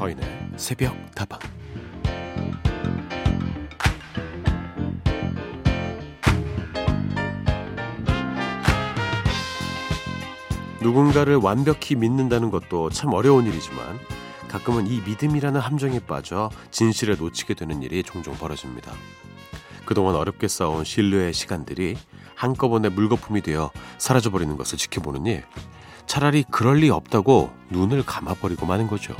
서인의 새벽 다방 누군가를 완벽히 믿는다는 것도 참 어려운 일이지만 가끔은 이 믿음이라는 함정에 빠져 진실을 놓치게 되는 일이 종종 벌어집니다. 그동안 어렵게 쌓아온 신뢰의 시간들이 한꺼번에 물거품이 되어 사라져버리는 것을 지켜보는 일. 차라리 그럴 리 없다고 눈을 감아버리고 마는 거죠.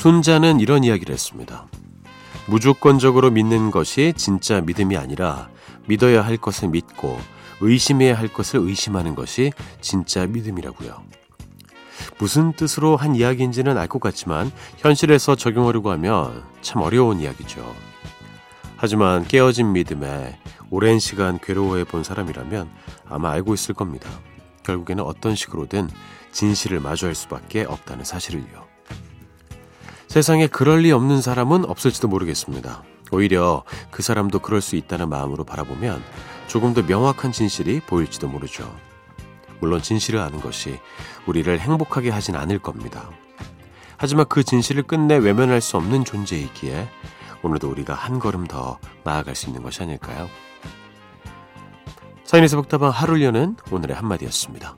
순자는 이런 이야기를 했습니다. 무조건적으로 믿는 것이 진짜 믿음이 아니라 믿어야 할 것을 믿고 의심해야 할 것을 의심하는 것이 진짜 믿음이라고요. 무슨 뜻으로 한 이야기인지는 알 것 같지만 현실에서 적용하려고 하면 참 어려운 이야기죠. 하지만 깨어진 믿음에 오랜 시간 괴로워해 본 사람이라면 아마 알고 있을 겁니다. 결국에는 어떤 식으로든 진실을 마주할 수밖에 없다는 사실을요. 세상에 그럴 리 없는 사람은 없을지도 모르겠습니다. 오히려 그 사람도 그럴 수 있다는 마음으로 바라보면 조금 더 명확한 진실이 보일지도 모르죠. 물론 진실을 아는 것이 우리를 행복하게 하진 않을 겁니다. 하지만 그 진실을 끝내 외면할 수 없는 존재이기에 오늘도 우리가 한 걸음 더 나아갈 수 있는 것이 아닐까요? 사인에서 복다방 하루를 여는 오늘의 한마디였습니다.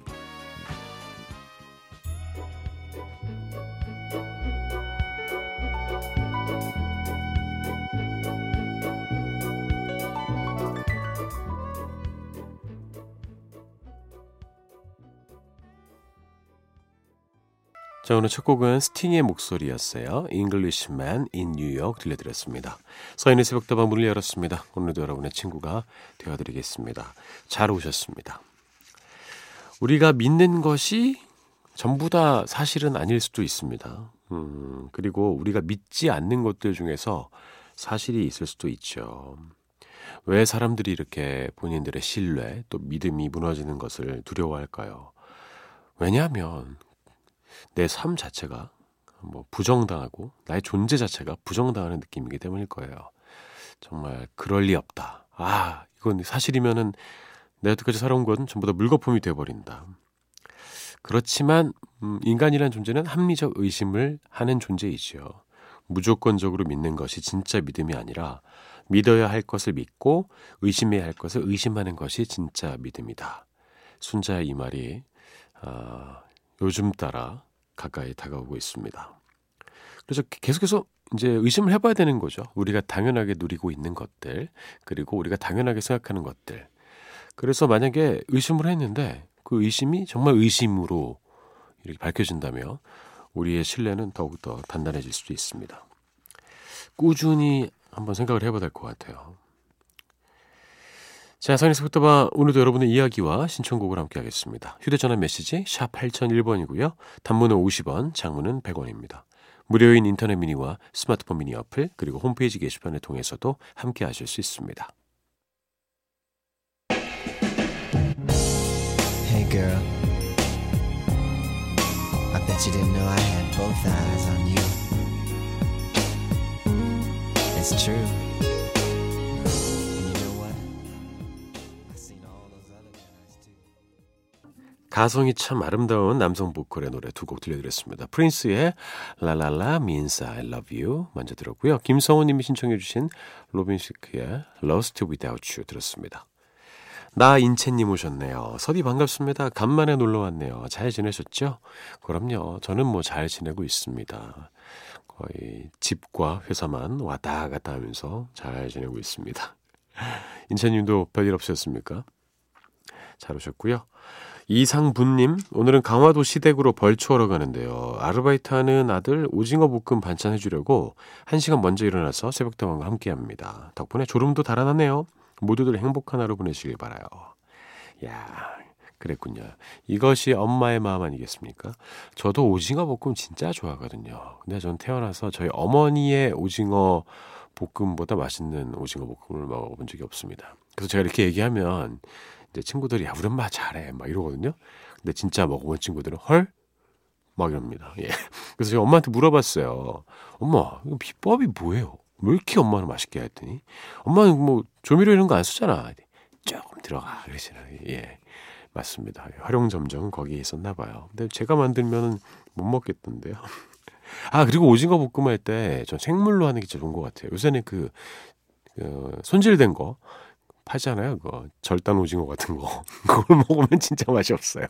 자, 오늘 첫 곡은 스팅의 목소리였어요. Englishman in New York 들려드렸습니다. 서인의 새벽다방 문을 열었습니다. 오늘도 여러분의 친구가 되어드리겠습니다. 잘 오셨습니다. 우리가 믿는 것이 전부 다 사실은 아닐 수도 있습니다. 음, 그리고 우리가 믿지 않는 것들 중에서 사실이 있을 수도 있죠. 왜 사람들이 이렇게 본인들의 신뢰 또 믿음이 무너지는 것을 두려워할까요? 왜냐하면 내 삶 자체가 뭐 부정당하고 나의 존재 자체가 부정당하는 느낌이기 때문일 거예요. 정말 그럴 리 없다. 아, 이건 사실이면은 내가 여태까지 살아온 건 전부 다 물거품이 되어버린다. 그렇지만 음, 인간이란 존재는 합리적 의심을 하는 존재이지요. 무조건적으로 믿는 것이 진짜 믿음이 아니라 믿어야 할 것을 믿고 의심해야 할 것을 의심하는 것이 진짜 믿음이다. 순자의 이 말이 어, 요즘 따라 가까이 다가오고 있습니다. 그래서 계속해서 이제 의심을 해봐야 되는 거죠. 우리가 당연하게 누리고 있는 것들, 그리고 우리가 당연하게 생각하는 것들. 그래서 만약에 의심을 했는데 그 의심이 정말 의심으로 이렇게 밝혀진다면 우리의 신뢰는 더욱더 단단해질 수도 있습니다. 꾸준히 한번 생각을 해봐야 될 것 같아요. 자, 상에서부터 오늘도 여러분의 이야기와 신청곡을 함께 하겠습니다. 휴대전화 메시지 샵 8001번이고요. 단문은 50원, 장문은 100원입니다. 무료인 인터넷 미니와 스마트폰 미니 어플 그리고 홈페이지 게시판을 통해서도 함께 하실 수 있습니다. Hey girl. I bet you didn't know I had both eyes on you. It's true. 가성이 참 아름다운 남성 보컬의 노래 두 곡 들려드렸습니다. 프린스의 La La La Means I Love You 먼저 들었고요. 김성호 님이 신청해 주신 로빈 시크의 Lost Without You 들었습니다. 나 인채님 오셨네요. 서디 반갑습니다. 간만에 놀러 왔네요. 잘 지내셨죠? 그럼요. 저는 뭐 잘 지내고 있습니다. 거의 집과 회사만 왔다 갔다 하면서 잘 지내고 있습니다. 인채님도 별일 없으셨습니까? 잘 오셨고요. 이상분님, 오늘은 강화도 시댁으로 벌초하러 가는데요. 아르바이트 하는 아들 오징어 볶음 반찬 해주려고 1시간 먼저 일어나서 새벽다방과 함께 합니다. 덕분에 졸음도 달아나네요. 모두들 행복한 하루 보내시길 바라요. 야 그랬군요. 이것이 엄마의 마음 아니겠습니까? 저도 오징어 볶음 진짜 좋아하거든요. 근데 전 태어나서 저희 어머니의 오징어 볶음보다 맛있는 오징어 볶음을 먹어본 적이 없습니다. 그래서 제가 이렇게 얘기하면 이제 친구들이 야 우리 엄마 잘해 막 이러거든요. 근데 진짜 먹어본 친구들은 헐? 막 이럽니다. 예. 그래서 제가 엄마한테 물어봤어요. 엄마, 이거 비법이 뭐예요? 왜 이렇게 엄마는 맛있게 했더니 엄마는 뭐 조미료 이런 거 안 쓰잖아. 조금 들어가 그러시나요? 예. 맞습니다. 활용 점정은 거기에 있었나 봐요. 근데 제가 만들면은 못 먹겠던데요. 아, 그리고 오징어 볶음 할 때 전 생물로 하는 게 좋은 것 같아요. 요새는 그, 그 손질된 거 파잖아요. 그 절단 오징어 같은 거. 그걸 먹으면 진짜 맛이 없어요.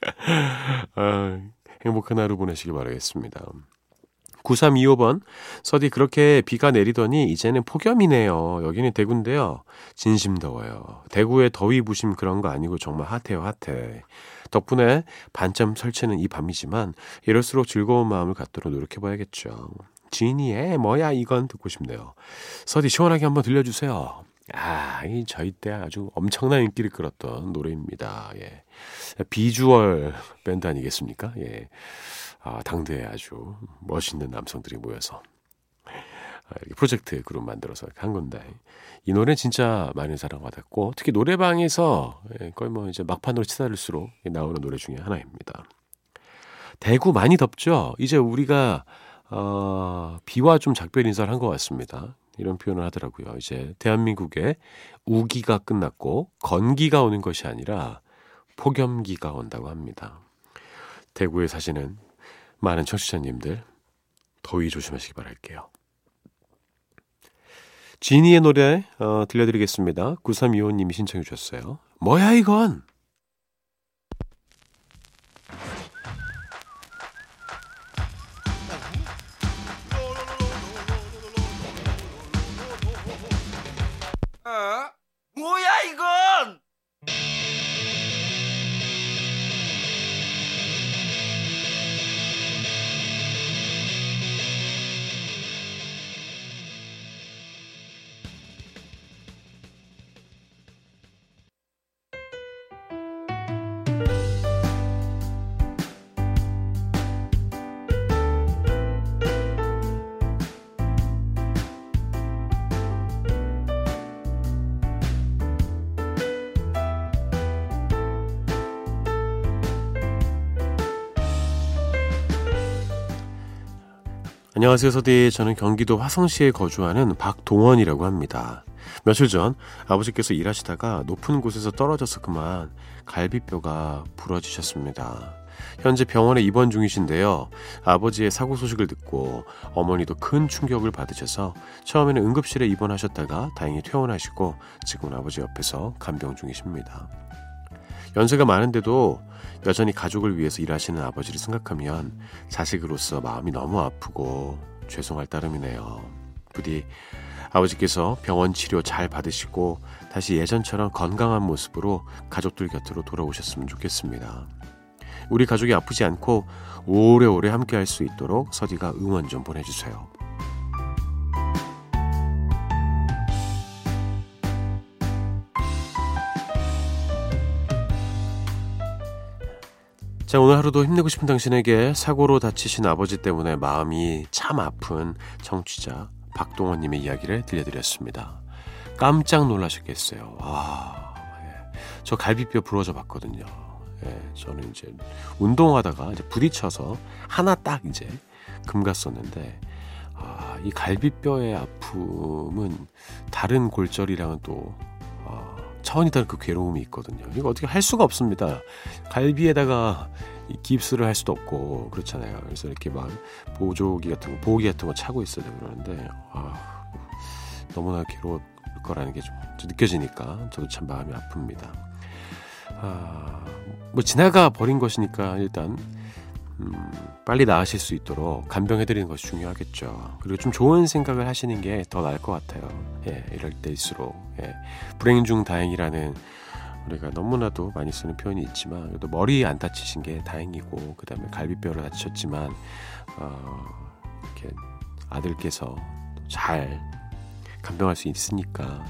아, 행복한 하루 보내시길 바라겠습니다. 9325번, 서디 그렇게 비가 내리더니 이제는 폭염이네요. 여기는 대구인데요. 진심 더워요. 대구에 더위 부심 그런 거 아니고 정말 핫해요, 핫해. 덕분에 반점 설치는 이 밤이지만 이럴수록 즐거운 마음을 갖도록 노력해봐야겠죠. 지니의 뭐야 이건 듣고 싶네요. 서디 시원하게 한번 들려주세요. 아, 이 저희 때 아주 엄청난 인기를 끌었던 노래입니다. 예. 비주얼 밴드 아니겠습니까? 예. 아, 당대에 아주 멋있는 남성들이 모여서 아, 이렇게 프로젝트 그룹 만들어서 한 건데 이 노래 진짜 많은 사랑받았고 특히 노래방에서 예, 거의 뭐 이제 막판으로 치달을수록 나오는 노래 중에 하나입니다. 대구 많이 덥죠? 이제 우리가 어, 비와 좀 작별 인사를 한 것 같습니다. 이런 표현을 하더라고요. 이제 대한민국에 우기가 끝났고 건기가 오는 것이 아니라 폭염기가 온다고 합니다. 대구에 사시는 많은 청취자님들 더위 조심하시기 바랄게요. 지니의 노래 어, 들려드리겠습니다. 9325님이 신청해 주셨어요. 뭐야 이건? 안녕하세요, 서디. 저는 경기도 화성시에 거주하는 박동원이라고 합니다. 며칠 전 아버지께서 일하시다가 높은 곳에서 떨어져서 그만 갈비뼈가 부러지셨습니다. 현재 병원에 입원 중이신데요. 아버지의 사고 소식을 듣고 어머니도 큰 충격을 받으셔서 처음에는 응급실에 입원하셨다가 다행히 퇴원하시고 지금은 아버지 옆에서 간병 중이십니다. 연세가 많은데도 여전히 가족을 위해서 일하시는 아버지를 생각하면 자식으로서 마음이 너무 아프고 죄송할 따름이네요. 부디 아버지께서 병원 치료 잘 받으시고 다시 예전처럼 건강한 모습으로 가족들 곁으로 돌아오셨으면 좋겠습니다. 우리 가족이 아프지 않고 오래오래 함께 할 수 있도록 서디가 응원 좀 보내주세요. 자, 오늘 하루도 힘내고 싶은 당신에게 사고로 다치신 아버지 때문에 마음이 참 아픈 청취자 박동원님의 이야기를 들려드렸습니다. 깜짝 놀라셨겠어요. 와, 예. 저 갈비뼈 부러져 봤거든요. 예, 저는 이제 운동하다가 이제 부딪혀서 하나 딱 이제 금 갔었는데, 아, 이 갈비뼈의 아픔은 다른 골절이랑은 또 차원이 다른 그 괴로움이 있거든요. 이거 어떻게 할 수가 없습니다. 갈비에다가 깁스를 할 수도 없고 그렇잖아요. 그래서 이렇게 막 보조기 같은 거, 보호기 같은 거 차고 있어야 되고 그러는데 아, 너무나 괴로울 거라는 게 좀 느껴지니까 저도 참 마음이 아픕니다. 아, 뭐 지나가 버린 것이니까 일단 음, 빨리 나으실 수 있도록 간병해드리는 것이 중요하겠죠. 그리고 좀 좋은 생각을 하시는 게 더 나을 것 같아요. 예, 이럴 때일수록. 예, 불행 중 다행이라는 우리가 너무나도 많이 쓰는 표현이 있지만, 그래도 머리 안 다치신 게 다행이고, 그 다음에 갈비뼈를 다치셨지만, 어, 이렇게 아들께서 잘 간병할 수 있으니까,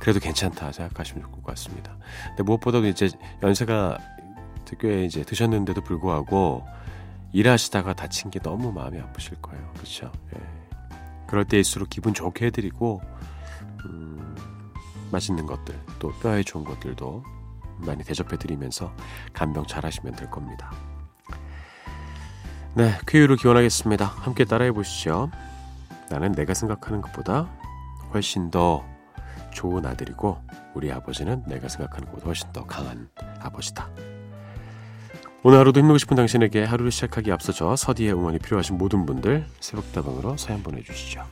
그래도 괜찮다 생각하시면 좋을 것 같습니다. 근데 무엇보다도 이제 연세가 꽤 이제 드셨는데도 불구하고, 일하시다가 다친 게 너무 마음이 아프실 거예요. 그렇죠? 예. 그럴 때일수록 기분 좋게 해드리고 음, 맛있는 것들 또 뼈에 좋은 것들도 많이 대접해 드리면서 간병 잘 하시면 될 겁니다. 네, 퀴유를 기원하겠습니다. 함께 따라해 보시죠. 나는 내가 생각하는 것보다 훨씬 더 좋은 아들이고 우리 아버지는 내가 생각하는 것보다 훨씬 더 강한 아버지다. 오늘 하루도 힘내고 싶은 당신에게 하루를 시작하기 앞서서 서디의 응원이 필요하신 모든 분들 새벽다방으로 사연 보내주시죠.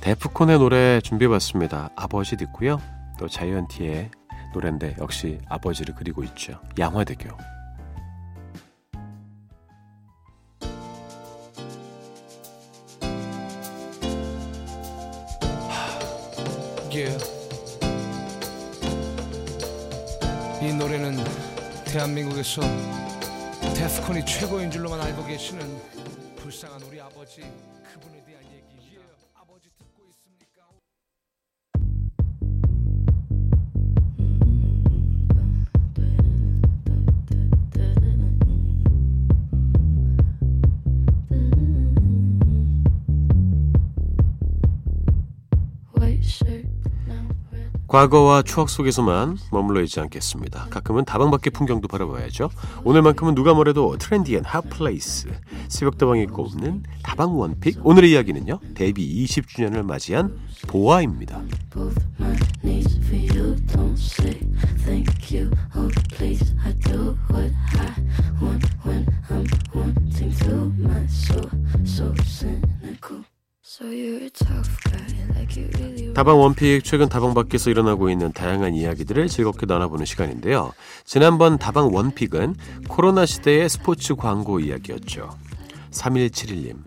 데프콘의 노래 준비해봤습니다. 아버지 듣고요. 또 자이언티의 노래인데 역시 아버지를 그리고 있죠. 양화대교. yeah. 이 노래는 대한민국에서 데프콘이 최고인 줄로만 알고 계시는 불쌍한 우리 아버지 그분에 대한 과거와 추억 속에서만 머물러 있지 않겠습니다. 가끔은 다방 밖의 풍경도 바라봐야죠. 오늘만큼은 누가 뭐래도 trendy한 hot place 새벽다방이 꼽는 다방 one pick 오늘의 이야기는요. 데뷔 20주년을 맞이한 보아입니다. 다방 one pick 최근 다방 밖에서 일어나고 있는 다양한 이야기들을 즐겁게 나눠보는 시간인데요. 지난번 다방 원픽은 코로나 시대의 스포츠 광고 이야기였죠. 3171님.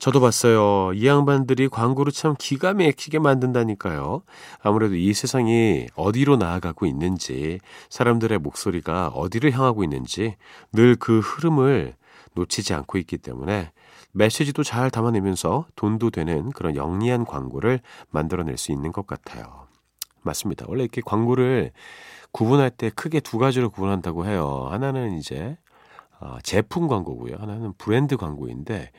저도 봤어요. 이 양반들이 광고를 참 기가 막히게 만든다니까요. 아무래도 이 세상이 어디로 나아가고 있는지, 사람들의 목소리가 어디를 향하고 있는지 늘 그 흐름을 놓치지 않고 있기 때문에 메시지도 잘 담아내면서 돈도 되는 그런 영리한 광고를 만들어낼 수 있는 것 같아요. 맞습니다. 원래 이렇게 광고를 구분할 때 크게 두 가지로 구분한다고 해요. 하나는 이제 어, 제품 광고고요. 하나는 브랜드 광고인데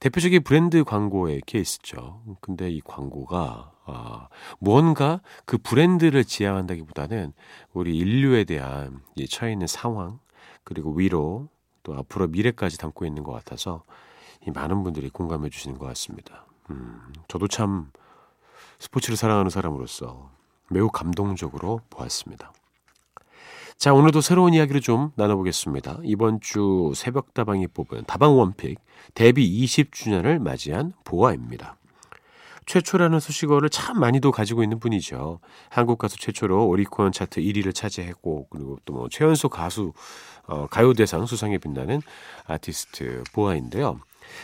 대표적인 브랜드 광고의 케이스죠. 근데 이 광고가 아, 무언가 그 브랜드를 지향한다기보다는 우리 인류에 대한 이 처해 있는 상황 그리고 위로 또 앞으로 미래까지 담고 있는 것 같아서 이 많은 분들이 공감해 주시는 것 같습니다. 음, 저도 참 스포츠를 사랑하는 사람으로서 매우 감동적으로 보았습니다. 자, 오늘도 새로운 이야기를 좀 나눠보겠습니다. 이번 주 새벽 다방이 뽑은 다방 원픽 데뷔 20주년을 맞이한 보아입니다. 최초라는 수식어를 참 많이도 가지고 있는 분이죠. 한국 가수 최초로 오리콘 차트 1위를 차지했고 그리고 또 뭐 최연소 가수 어, 가요 대상 수상에 빛나는 아티스트 보아인데요.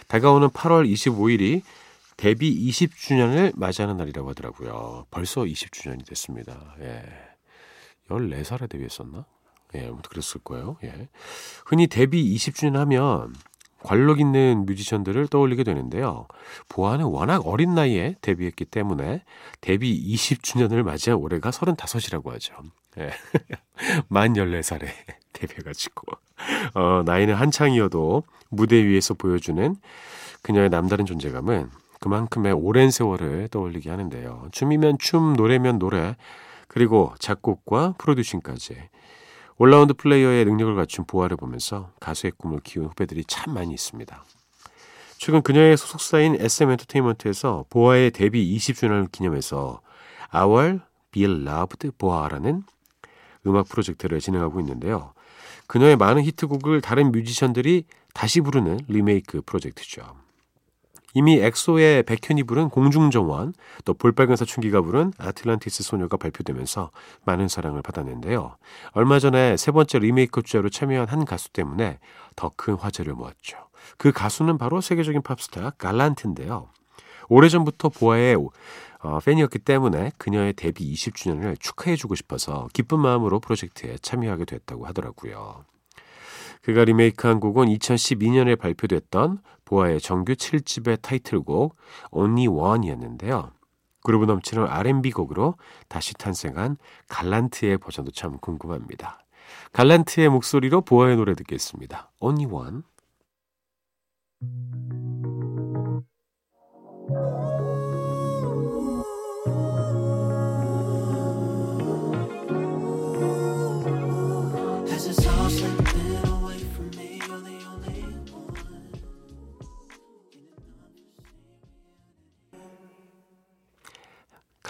다가오는 8월 25일이 데뷔 20주년을 맞이하는 날이라고 하더라고요. 벌써 20주년이 됐습니다. 예. 14살에 데뷔했었나? 예, 아무튼 그랬을 거예요. 예. 흔히 데뷔 20주년 하면 관록 있는 뮤지션들을 떠올리게 되는데요. 보아는 워낙 어린 나이에 데뷔했기 때문에 데뷔 20주년을 맞이한 올해가 35이라고 하죠. 예. 만 14살에 데뷔해가지고. 어, 나이는 한창이어도 무대 위에서 보여주는 그녀의 남다른 존재감은 그만큼의 오랜 세월을 떠올리게 하는데요. 춤이면 춤, 노래면 노래, 그리고 작곡과 프로듀싱까지 all-round player의 능력을 갖춘 보아를 보면서 가수의 꿈을 키운 후배들이 참 많이 있습니다. 최근 그녀의 소속사인 SM 엔터테인먼트에서 보아의 데뷔 20주년을 기념해서 Our Beloved 보아라는 음악 프로젝트를 진행하고 있는데요. 그녀의 많은 히트곡을 다른 뮤지션들이 다시 부르는 리메이크 프로젝트죠. 이미 엑소의 백현이 부른 공중정원, 또 볼빨간 사춘기가 부른 아틀란티스 소녀가 발표되면서 많은 사랑을 받았는데요. 얼마 전에 세 번째 리메이크 주자로 참여한 한 가수 때문에 더 큰 화제를 모았죠. 그 가수는 바로 세계적인 팝스타 갈란트인데요. 오래전부터 보아의 어, 팬이었기 때문에 그녀의 데뷔 20주년을 축하해주고 싶어서 기쁜 마음으로 프로젝트에 참여하게 됐다고 하더라고요. 그가 리메이크한 곡은 2012년에 발표됐던 보아의 정규 7집의 타이틀곡 Only One이었는데요. 그루브 넘치는 R&B 곡으로 다시 탄생한 갈란트의 버전도 참 궁금합니다. 갈란트의 목소리로 보아의 노래 듣겠습니다. Only One.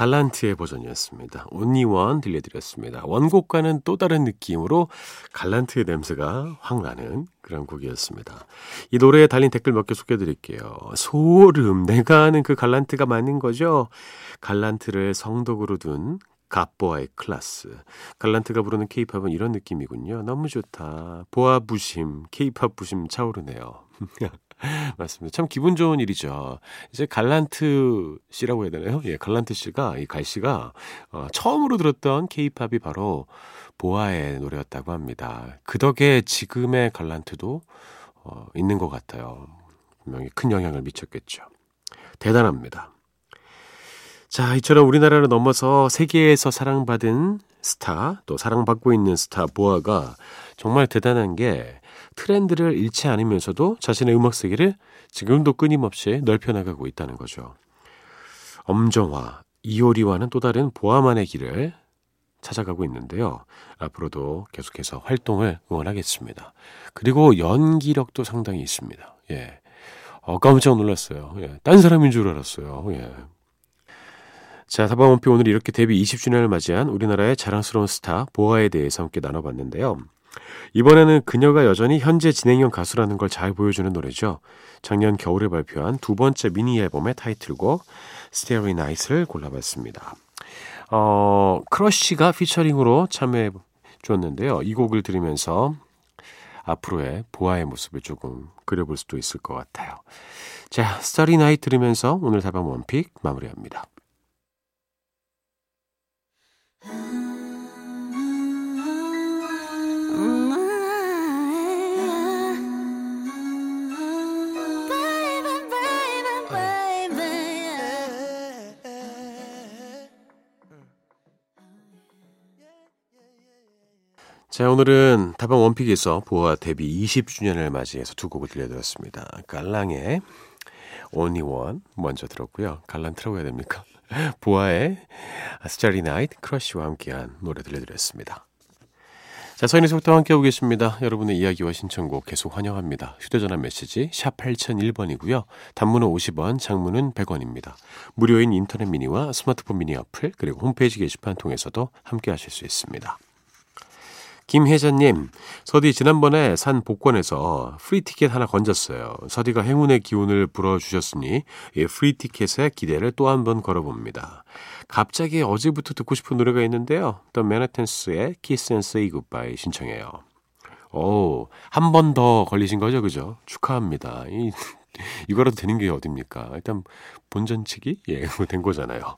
갈란트의 버전이었습니다. One 들려드렸습니다. 원곡과는 또 다른 느낌으로 갈란트의 냄새가 확 나는 그런 곡이었습니다. 이 노래에 달린 댓글 몇 개 소개해드릴게요. 소름, 내가 아는 그 갈란트가 맞는 거죠? 갈란트를 성덕으로 둔 갑보아의 클라스. 갈란트가 부르는 케이팝은 이런 느낌이군요. 너무 좋다. 보아 부심, 케이팝 부심 차오르네요. 맞습니다. 참 기분 좋은 일이죠. 이제 갈란트 씨라고 해야 되나요? 예, 갈란트 씨가 이 갈 씨가 어, 처음으로 들었던 케이팝이 바로 보아의 노래였다고 합니다. 그 덕에 지금의 갈란트도 어, 있는 것 같아요. 분명히 큰 영향을 미쳤겠죠. 대단합니다. 자, 이처럼 우리나라를 넘어서 세계에서 사랑받은 스타, 또 사랑받고 있는 스타 보아가 정말 대단한 게 트렌드를 잃지 않으면서도 자신의 음악 세계를 지금도 끊임없이 넓혀나가고 있다는 거죠. 엄정화, 이효리와는 또 다른 보아만의 길을 찾아가고 있는데요. 앞으로도 계속해서 활동을 응원하겠습니다. 그리고 연기력도 상당히 있습니다. 예. 어, 깜짝 놀랐어요. 예. 딴 사람인 줄 알았어요. 예. 자, 다방원피 오늘 이렇게 데뷔 20주년을 맞이한 우리나라의 자랑스러운 스타 보아에 대해서 함께 나눠봤는데요. 이번에는 그녀가 여전히 현재 진행형 가수라는 걸 잘 보여주는 노래죠. 작년 겨울에 발표한 두 번째 미니 앨범의 타이틀곡 Starry Night을 골라봤습니다. 어, 크러쉬가 피처링으로 참여해 줬는데요. 이 곡을 들으면서 앞으로의 보아의 모습을 조금 그려볼 수도 있을 것 같아요. 자, Starry Night 들으면서 오늘 다방 원픽 마무리합니다. 자, 오늘은 다방 원픽에서 보아 데뷔 20주년을 맞이해서 두 곡을 들려드렸습니다. 갈랑의 Only One 먼저 들었고요. 갈란트라고 해야 됩니까? 보아의 Starry Night 크러쉬와 함께한 노래 들려드렸습니다. 자, 서인에서부터 함께하고 계십니다. 여러분의 이야기와 신청곡 계속 환영합니다. 휴대전화 메시지 샵 8001번이고요. 단문은 50원, 장문은 100원입니다. 무료인 인터넷 미니와 스마트폰 미니 어플 그리고 홈페이지 게시판 통해서도 함께하실 수 있습니다. 김혜자님, 서디 지난번에 산 복권에서 free ticket 하나 건졌어요. 서디가 행운의 기운을 불어주셨으니 이 free ticket의 기대를 또 한 번 걸어봅니다. 갑자기 어제부터 듣고 싶은 노래가 있는데요. The Manhattans의 Kiss and Say Goodbye 신청해요. 오, 한 번 더 걸리신 거죠, 그죠? 축하합니다. 이, 이거라도 되는 게 어딥니까? 일단 본전치기? 예, 된 거잖아요.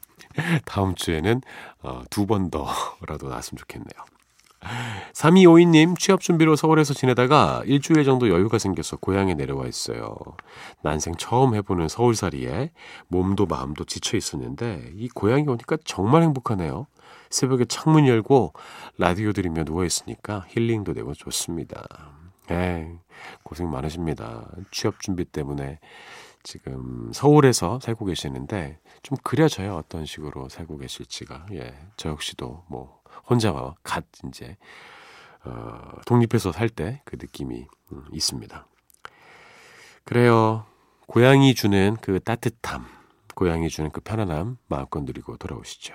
다음 주에는 어, 두 번 더라도 나왔으면 좋겠네요. 3252님, 취업 준비로 서울에서 지내다가 일주일 정도 여유가 생겨서 고향에 내려와 있어요. 난생 처음 해보는 서울살이에 몸도 마음도 지쳐 있었는데 이 고향에 오니까 정말 행복하네요. 새벽에 창문 열고 라디오 들으며 누워있으니까 힐링도 되고 좋습니다. 에이, 고생 많으십니다. 취업 준비 때문에 지금 서울에서 살고 계시는데 좀 그려져요. 어떤 식으로 살고 계실지가. 예, 저 역시도 뭐 혼자와 갓 이제 어, 독립해서 살 때 그 느낌이 음, 있습니다. 그래요. 고향이 주는 그 따뜻함, 고향이 주는 그 편안함 마음껏 누리고 돌아오시죠.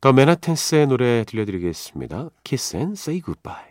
더 맨하탄스의 노래 들려드리겠습니다. Kiss and Say Goodbye.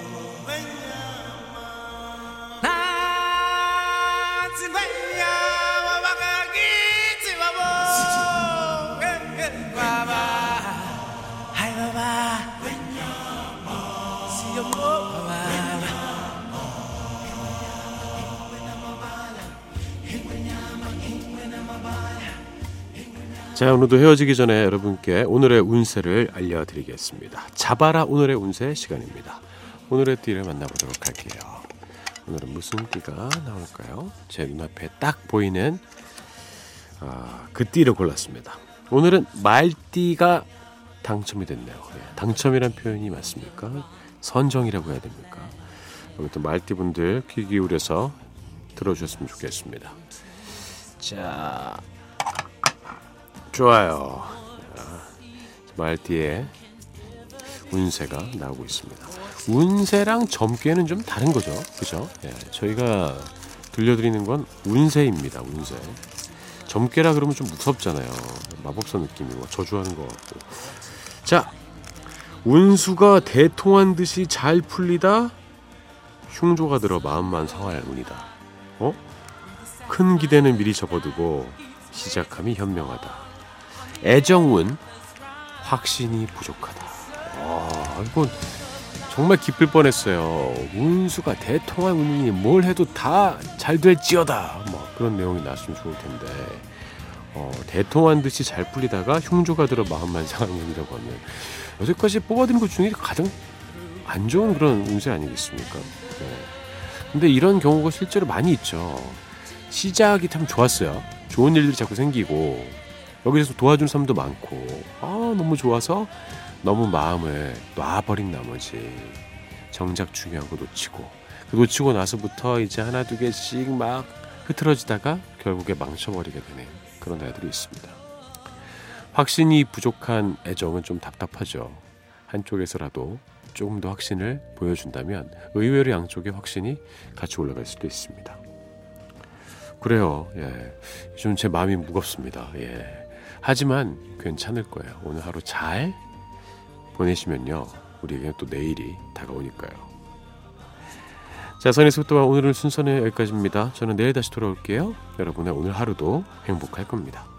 자, 오늘도 헤어지기 전에 여러분께 오늘의 운세를 알려드리겠습니다. 자바라 오늘의 운세 시간입니다. 오늘의 띠를 만나보도록 할게요. 오늘은 무슨 띠가 나올까요? 제 눈앞에 딱 보이는 아, 그 띠를 골랐습니다. 오늘은 말띠가 당첨이 됐네요. 예, 당첨이란 표현이 맞습니까? 선정이라고 해야 됩니까? 아무튼 말띠분들 귀 기울여서 들어주셨으면 좋겠습니다. 자, 좋아요. 자, 말띠의 운세가 나오고 있습니다. 운세랑 점괘는 좀 다른 거죠. 그죠? 예, 저희가 들려드리는 건 운세입니다. 운세. 점괘라 그러면 좀 무섭잖아요. 마법사 느낌이고 저주하는 것 같고. 자, 운수가 대통한 듯이 잘 풀리다. 흉조가 들어 마음만 상할 운이다. 어? 큰 기대는 미리 접어두고 시작함이 현명하다. 애정운 확신이 부족하다. 아, 이건 정말 기쁠 뻔했어요. 운수가 대통한 운이 뭘 해도 다 잘 될지어다. 뭐 그런 내용이 나왔으면 좋을 텐데. 어, 대통한 듯이 잘 풀리다가 흉조가 들어 마음만 상하는 운이라고 하면 여태까지 뽑아드린 것 중에 가장 안 좋은 그런 운세 아니겠습니까? 네. 근데 이런 경우가 실제로 많이 있죠. 시작이 참 좋았어요. 좋은 일들이 자꾸 생기고 여기서 도와준 사람도 많고 아 너무 좋아서 너무 마음을 놔버린 나머지 정작 중요한 거 놓치고 그 놓치고 나서부터 이제 하나 두 개씩 막 흐트러지다가 결국에 망쳐버리게 되는 그런 애들이 있습니다. 확신이 부족한 애정은 좀 답답하죠. 한쪽에서라도 조금 더 확신을 보여준다면 의외로 양쪽의 확신이 같이 올라갈 수도 있습니다. 그래요. 예. 좀제 마음이 무겁습니다. 예. 하지만 괜찮을 거예요. 오늘 하루 잘 보내시면요. 우리에게 또 내일이 다가오니까요. 자, 선에서부터 오늘은 순서는 여기까지입니다. 저는 내일 다시 돌아올게요. 여러분의 오늘 하루도 행복할 겁니다.